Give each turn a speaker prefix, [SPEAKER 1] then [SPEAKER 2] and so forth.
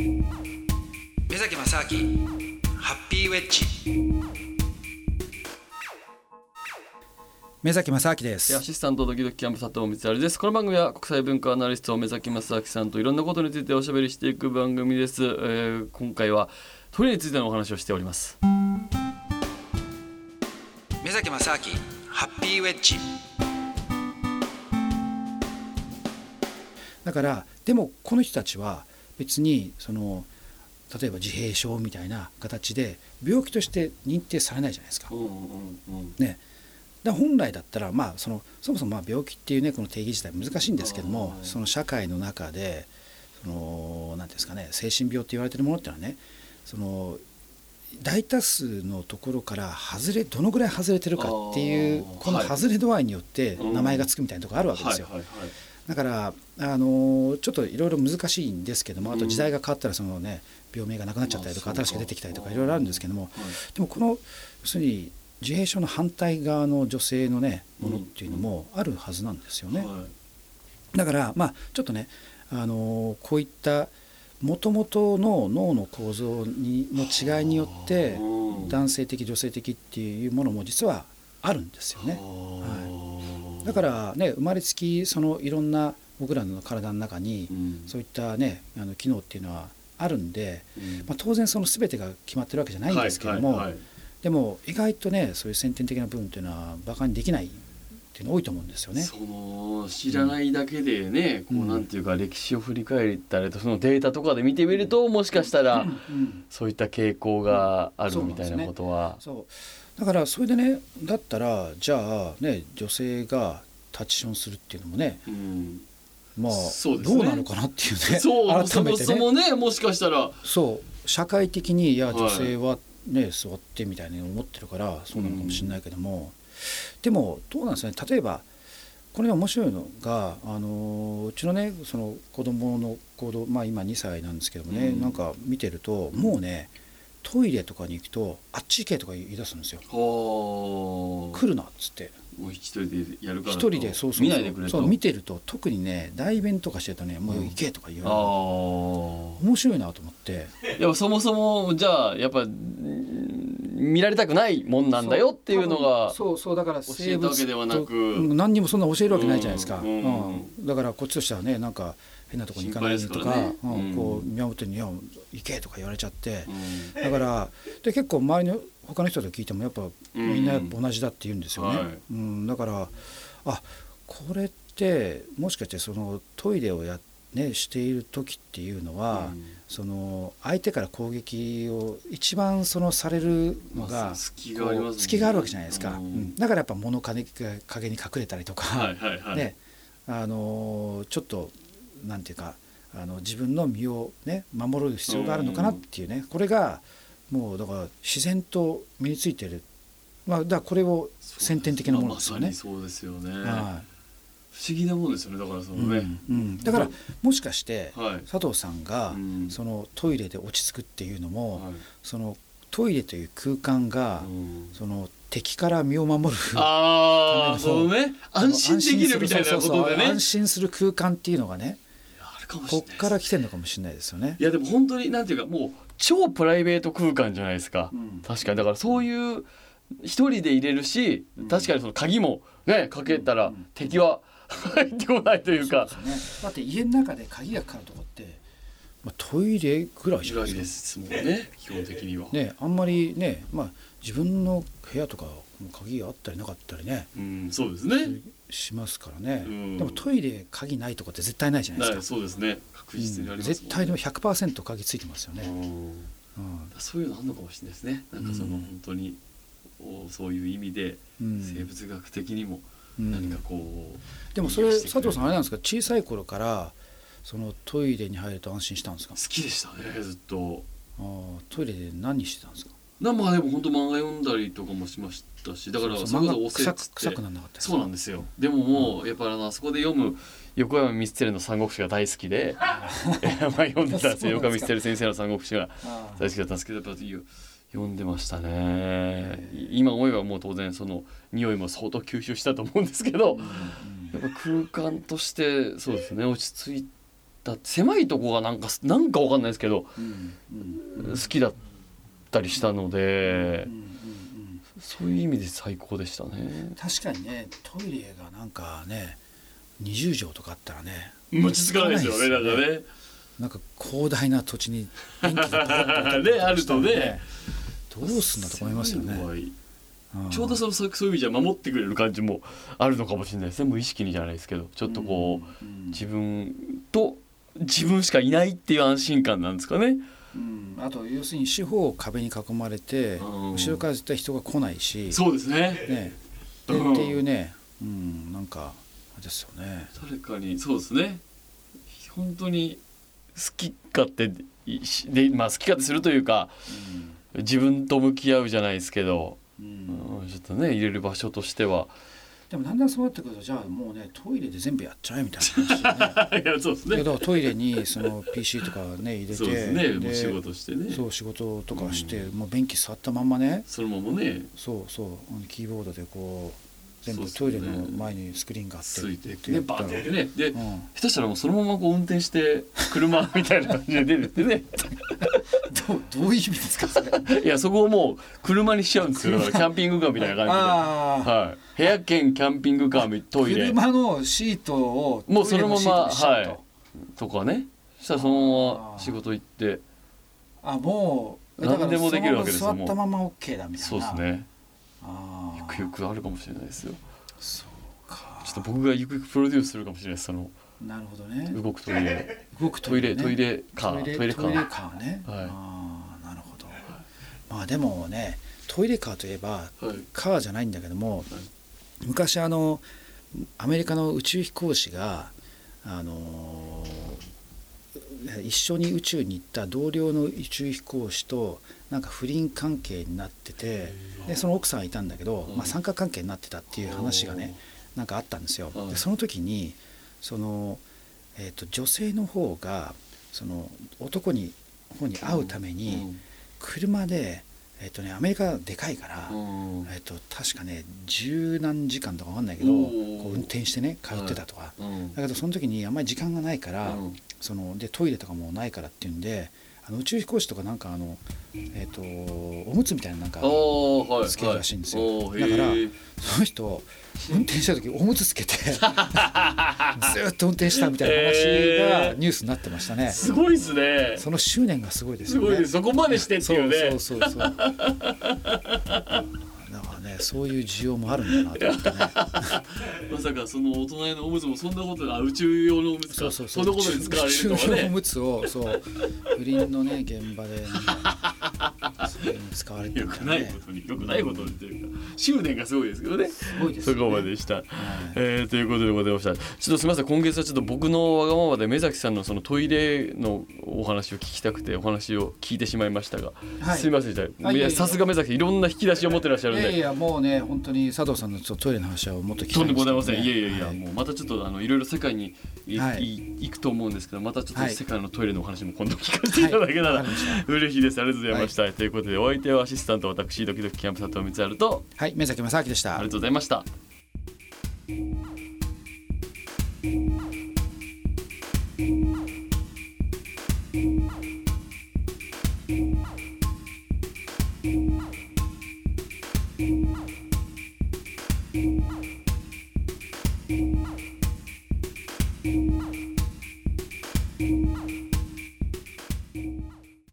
[SPEAKER 1] 目崎正明ハッピーウェッジ。目崎正明です。
[SPEAKER 2] アシスタントドキドキキャンプ佐藤光晴です。この番組は国際文化アナリスト目崎正明さんといろんなことについておしゃべりしていく番組です、えー今回はトイレについてのお話をしております。
[SPEAKER 1] 目崎正明ハッピーウェッジ。だからでもこの人たちは別にその例えば自閉症みたいな形で病気として認定されないじゃないですか。
[SPEAKER 2] うんうんうん
[SPEAKER 1] ね、だ本来だったら、まあ、そのそもそもまあ病気っていうねこの定義自体難しいんですけどもその社会の中でそのなんていうんですかね精神病って言われてるものってのはねその大多数のところから外れどのぐらい外れてるかっていうこの
[SPEAKER 2] はい。
[SPEAKER 1] 外れ度合いによって
[SPEAKER 2] うん。
[SPEAKER 1] 名前がつくみたいなところあるわけですよ。
[SPEAKER 2] はいはいはい
[SPEAKER 1] だからあのちょっといろいろ難しいんですけどもあと時代が変わったらそのね病名がなくなっちゃったりとか新しく出てきたりとかいろいろあるんですけども
[SPEAKER 2] はい。
[SPEAKER 1] でもこの要するに自閉症の反対側の女性のねものっていうのもあるはずなんですよね。
[SPEAKER 2] はい。
[SPEAKER 1] だからまあちょっとねあのこういったもともとの脳の構造にの違いによって
[SPEAKER 2] うん
[SPEAKER 1] 男性的女性的っていうものも実はあるんですよね。
[SPEAKER 2] はい
[SPEAKER 1] だからね生まれつきそのいろんな僕らの体の中に
[SPEAKER 2] うん。
[SPEAKER 1] そういったねあの機能っていうのはあるんで、
[SPEAKER 2] うん。
[SPEAKER 1] まあ、当然その全てが決まってるわけじゃないんですけども、
[SPEAKER 2] はいはいはい。
[SPEAKER 1] でも意外とねそういう先天的な部分っていうのはバカにできないっていうの多いと思うんですよね。
[SPEAKER 2] その知らないだけでね、
[SPEAKER 1] うん。
[SPEAKER 2] こうなんていうか歴史を振り返ったりとそのデータとかで見てみるともしかしたら
[SPEAKER 1] うん。
[SPEAKER 2] そういった傾向があるみたいな
[SPEAKER 1] そうなんですね。
[SPEAKER 2] ことは、
[SPEAKER 1] そうだからそれでねだったらじゃあね女性がタッチションするっていうのもね
[SPEAKER 2] うん。
[SPEAKER 1] まあ
[SPEAKER 2] ね。
[SPEAKER 1] どうなのかなっていうね
[SPEAKER 2] そうそ
[SPEAKER 1] 改めてね。
[SPEAKER 2] もそもねもしかしたら。
[SPEAKER 1] そう。社会的にいや
[SPEAKER 2] はい。
[SPEAKER 1] 女性はね、座ってみたいに思ってるからそうなのかもしれないけども、でもどうなんですかね。例えばこれね面白いのがあのうちのねその子供の行動まあ今2歳なんですけどもね、
[SPEAKER 2] うん。
[SPEAKER 1] なんか見てるともうねトイレとかに行くとあっち行けとか言い出すんですよ。
[SPEAKER 2] はあ。
[SPEAKER 1] 来るなっつって。
[SPEAKER 2] もう一人でやるから
[SPEAKER 1] 一
[SPEAKER 2] と
[SPEAKER 1] 人でそうそう
[SPEAKER 2] 見ないでくれと。
[SPEAKER 1] そう見てると特にね代弁とかしてるとねもう行けとか言う
[SPEAKER 2] ああ。
[SPEAKER 1] の、面白いなと思って。
[SPEAKER 2] やっぱそもそもじゃあやっぱうん見られたくないもんなんだよっていうのが
[SPEAKER 1] そう。そうだから
[SPEAKER 2] 教えたわけではなく。
[SPEAKER 1] 何にもそんな教えるわけないじゃないですか、
[SPEAKER 2] う
[SPEAKER 1] うんん。だからこっちとしてはねなんか変なとこに行かないとか
[SPEAKER 2] ね。
[SPEAKER 1] うん
[SPEAKER 2] うん。
[SPEAKER 1] こう見守ってるに行けとか言われちゃって。
[SPEAKER 2] うん。
[SPEAKER 1] だからで結構周りの他の人と聞いてもやっぱ
[SPEAKER 2] うん。
[SPEAKER 1] みんな同じだって言うんですよね、
[SPEAKER 2] はい。
[SPEAKER 1] うん、だからあこれってもしかしてそのトイレをや、ね、している時っていうのは、
[SPEAKER 2] うん。
[SPEAKER 1] その相手から攻撃を一番そのされるのが、
[SPEAKER 2] まあ隙がありますもんね
[SPEAKER 1] 隙があるわけじゃないですか、
[SPEAKER 2] うん。
[SPEAKER 1] うん。だからやっぱ物陰陰に隠れたりとか、
[SPEAKER 2] はいはいはい、
[SPEAKER 1] ね。あのちょっとなんていうかあの自分の身をね守る必要があるのかなっていうね、これがもうだから自然と身についてる、まあ、だからこれを先天的なものですよね。
[SPEAKER 2] そうですよね、
[SPEAKER 1] は
[SPEAKER 2] 不思議なもんですよね。だからそ
[SPEAKER 1] い
[SPEAKER 2] のね、
[SPEAKER 1] うんうん。だからもしかして
[SPEAKER 2] はい。
[SPEAKER 1] 佐藤さんが
[SPEAKER 2] うん。
[SPEAKER 1] そのトイレで落ち着くっていうのも、
[SPEAKER 2] はい。
[SPEAKER 1] そのトイレという空間が、
[SPEAKER 2] うん。
[SPEAKER 1] その敵から身を守る
[SPEAKER 2] ああ
[SPEAKER 1] ための
[SPEAKER 2] そのね安心できるみたいなことでね。
[SPEAKER 1] 安心する空間っていうのがね
[SPEAKER 2] かもしれない
[SPEAKER 1] こっから来てるのかもしれないですよね。
[SPEAKER 2] い。やでも本当になんていうかもう超プライベート空間じゃないですか、
[SPEAKER 1] うん。
[SPEAKER 2] 確かに。だからそういう一人で入れるし確かにその鍵もねかけたら敵は入ってこないというか。
[SPEAKER 1] そうですね、だって家の中で鍵がかかるとこって、まあ、トイレぐらいじゃない。
[SPEAKER 2] ぐらい
[SPEAKER 1] で
[SPEAKER 2] ですすもんね基本的には、
[SPEAKER 1] か。ねあんまりね、まあ、自分の部屋とかも鍵があったりなかったりね。
[SPEAKER 2] うんそうですね。
[SPEAKER 1] しますからね、
[SPEAKER 2] うん。
[SPEAKER 1] でもトイレ鍵ないとこって絶対ないじゃない
[SPEAKER 2] な
[SPEAKER 1] ですか。
[SPEAKER 2] そうですね。確実にありますもんね、
[SPEAKER 1] 絶対の100%鍵ついてますよね。
[SPEAKER 2] うん。
[SPEAKER 1] うん。
[SPEAKER 2] そういうのあるのかもしれないですね。なんかその
[SPEAKER 1] うん。
[SPEAKER 2] 本当におそういう意味で
[SPEAKER 1] うん。
[SPEAKER 2] 生物学的にも
[SPEAKER 1] うん。
[SPEAKER 2] 何かこう、
[SPEAKER 1] でもそれ佐藤さんあれなんですか？小さい頃からそのトイレに入ると安心したんですか？
[SPEAKER 2] 好きでしたねずっと。
[SPEAKER 1] あートイレで何してたんですか？
[SPEAKER 2] なまあでも本当漫画読んだりとかもしましたしだから
[SPEAKER 1] そ
[SPEAKER 2] こ
[SPEAKER 1] そう漫画臭
[SPEAKER 2] そおせっ
[SPEAKER 1] く臭くならなかった
[SPEAKER 2] そうなんですよ。でももうやっぱりあのあそこで読む横山光輝の三国志が大好きで えまあ読んでたんですよ。横山光輝先生の三国志が。大好きだったんですけどやっぱり読んでましたね。今思えばもう当然その匂いも相当吸収したと思うんですけどやっぱ空間としてそうですね落ち着いだ狭いとこがなんかなんかわかんないですけど好きだったりしたので
[SPEAKER 1] うんうんうん
[SPEAKER 2] そういう意味で最高でしたね。
[SPEAKER 1] 確かにねトイレがなんかね20畳とかあったらね
[SPEAKER 2] 落ち着かないですよねなんかね。
[SPEAKER 1] なんか広大な土地に電気が あ
[SPEAKER 2] るとね。
[SPEAKER 1] どうすんだと思いますよね。
[SPEAKER 2] ちょうどそのそうそういう意味じゃ守ってくれる感じもあるのかもしれないですね。無意識にじゃないですけど。ちょっとこう、
[SPEAKER 1] うん。
[SPEAKER 2] 自分と自分しかいないっていう安心感なんですかね。
[SPEAKER 1] うん。あと要するに四方を壁に囲まれて
[SPEAKER 2] うん。
[SPEAKER 1] 後ろから絶対人が来ないし
[SPEAKER 2] そうですね。
[SPEAKER 1] ね。で
[SPEAKER 2] うん。
[SPEAKER 1] っていうねうんなんかですよね。
[SPEAKER 2] 誰かにそうですね。本当に好き勝手でまあ好き勝手するというか自分と向き合うじゃないですけど、
[SPEAKER 1] うん。
[SPEAKER 2] うん、ちょっとね入れる場所としては。
[SPEAKER 1] でもだんだんそうなってくるとじゃあもうねトイレで全部やっちゃえみたいな話 でね。
[SPEAKER 2] いやそうです
[SPEAKER 1] いやだからトイレにその PC とかね入れて
[SPEAKER 2] そうですね。もう
[SPEAKER 1] で
[SPEAKER 2] 仕事してね。
[SPEAKER 1] そう仕事とかして、もう便器座ったまんまね。
[SPEAKER 2] そのままね。
[SPEAKER 1] そうそう。キーボードでこう全部トイレの前にスクリーンがあって
[SPEAKER 2] ついて
[SPEAKER 1] って
[SPEAKER 2] ねバーンってやってね。で。
[SPEAKER 1] うん。
[SPEAKER 2] 下手したらもうそのままこう運転して車みたいな感じで出てってね
[SPEAKER 1] どうどういう意味ですかそれ。
[SPEAKER 2] いやそこをもう車にしちゃうんですよ。キャンピングカーみたいな感じで。
[SPEAKER 1] ああ
[SPEAKER 2] はい、部屋兼キャンピングカーみトイレ。
[SPEAKER 1] 車のシートを
[SPEAKER 2] もうそのままはい。とかね。そしたらそのまま仕事行って。
[SPEAKER 1] あもう
[SPEAKER 2] 何でもできるわけですよ
[SPEAKER 1] 座ったまま OK だみたいな。
[SPEAKER 2] そうですね。
[SPEAKER 1] あ
[SPEAKER 2] ゆくゆくあるかもしれないですよ。
[SPEAKER 1] そうか。
[SPEAKER 2] ちょっと僕がゆくゆくプロデュースするかもしれないです。その
[SPEAKER 1] なるほどね。
[SPEAKER 2] 動くトイレ。
[SPEAKER 1] 動く
[SPEAKER 2] トイレトイ
[SPEAKER 1] レ
[SPEAKER 2] レカー。
[SPEAKER 1] トイレ
[SPEAKER 2] カ
[SPEAKER 1] トイレ
[SPEAKER 2] ー
[SPEAKER 1] カーね、
[SPEAKER 2] はい。
[SPEAKER 1] ああなるほど。まあでもねトイレカーといえば
[SPEAKER 2] はい。
[SPEAKER 1] カーじゃないんだけども、昔あのアメリカの宇宙飛行士があのー一緒に宇宙に行った同僚の宇宙飛行士となんか不倫関係になっててでその奥さんがいたんだけど、
[SPEAKER 2] うん。
[SPEAKER 1] まあ、三角関係になってたっていう話がねなん。かあったんですよ。
[SPEAKER 2] はい
[SPEAKER 1] でその時にその、えー、と女性の方がその男に方に会うために車で、えーとね、アメリカはでかいから、えっと確かね十何時間とか分かんないけどこう運転してね通ってたとか、
[SPEAKER 2] うん。
[SPEAKER 1] だけどその時にあんまり時間がないから、
[SPEAKER 2] うん。
[SPEAKER 1] そのでトイレとかもないからっていうんであの宇宙飛行士とかなんかあの、えっとおむつみたいななんかつけるらしいんですよ。
[SPEAKER 2] はい。
[SPEAKER 1] だからその人運転した時おむつつけて ずーっと運転したみたいな話がニュースになってましたね、
[SPEAKER 2] すごいですね。
[SPEAKER 1] その執念がすごいですよね。
[SPEAKER 2] すごいですそこまでしてって
[SPEAKER 1] そ
[SPEAKER 2] いうね。
[SPEAKER 1] うそうそうそう。だからねそういう需要もあるんだなと思ってね
[SPEAKER 2] まさかその大人のおむつもそんなことが宇宙用のおむつか。
[SPEAKER 1] そうそうそう。
[SPEAKER 2] んなことに使われるとは
[SPEAKER 1] 宇宙用お
[SPEAKER 2] ね
[SPEAKER 1] むつをそう不倫のね現場で、ね、それに使われて
[SPEAKER 2] よ
[SPEAKER 1] るからね。
[SPEAKER 2] くないことによくないことにというか執念がすごいですけどね。
[SPEAKER 1] すごいですよね。
[SPEAKER 2] そこまでした、
[SPEAKER 1] はい。
[SPEAKER 2] えーということでございました。ちょっとすみません。今月はちょっと僕のわがままで目崎さんのそのトイレのお話を聞きたくてお話を聞いてしまいましたが、
[SPEAKER 1] はい。
[SPEAKER 2] すみません。でした
[SPEAKER 1] あいや
[SPEAKER 2] さすが目崎いろんな引き出しを持ってらっしゃるんで。
[SPEAKER 1] いやいやもうね本当に佐藤さんのちょっとトイレの話はもっと聞きた
[SPEAKER 2] とんで
[SPEAKER 1] いですけどね。
[SPEAKER 2] もございません、いやいやいや、
[SPEAKER 1] は
[SPEAKER 2] もうまたちょっとあのいろいろ世界にい、
[SPEAKER 1] はい
[SPEAKER 2] い行くと思うんですけどまたちょっと
[SPEAKER 1] はい
[SPEAKER 2] 世界のトイレのお話も今度聞かせていただけたら、嬉しいです。ありがとうございました、ということでお相手はアシスタント私ドキドキキャンプ佐藤光晴と。
[SPEAKER 1] はいい宮崎正明でした。
[SPEAKER 2] ありがとうございました。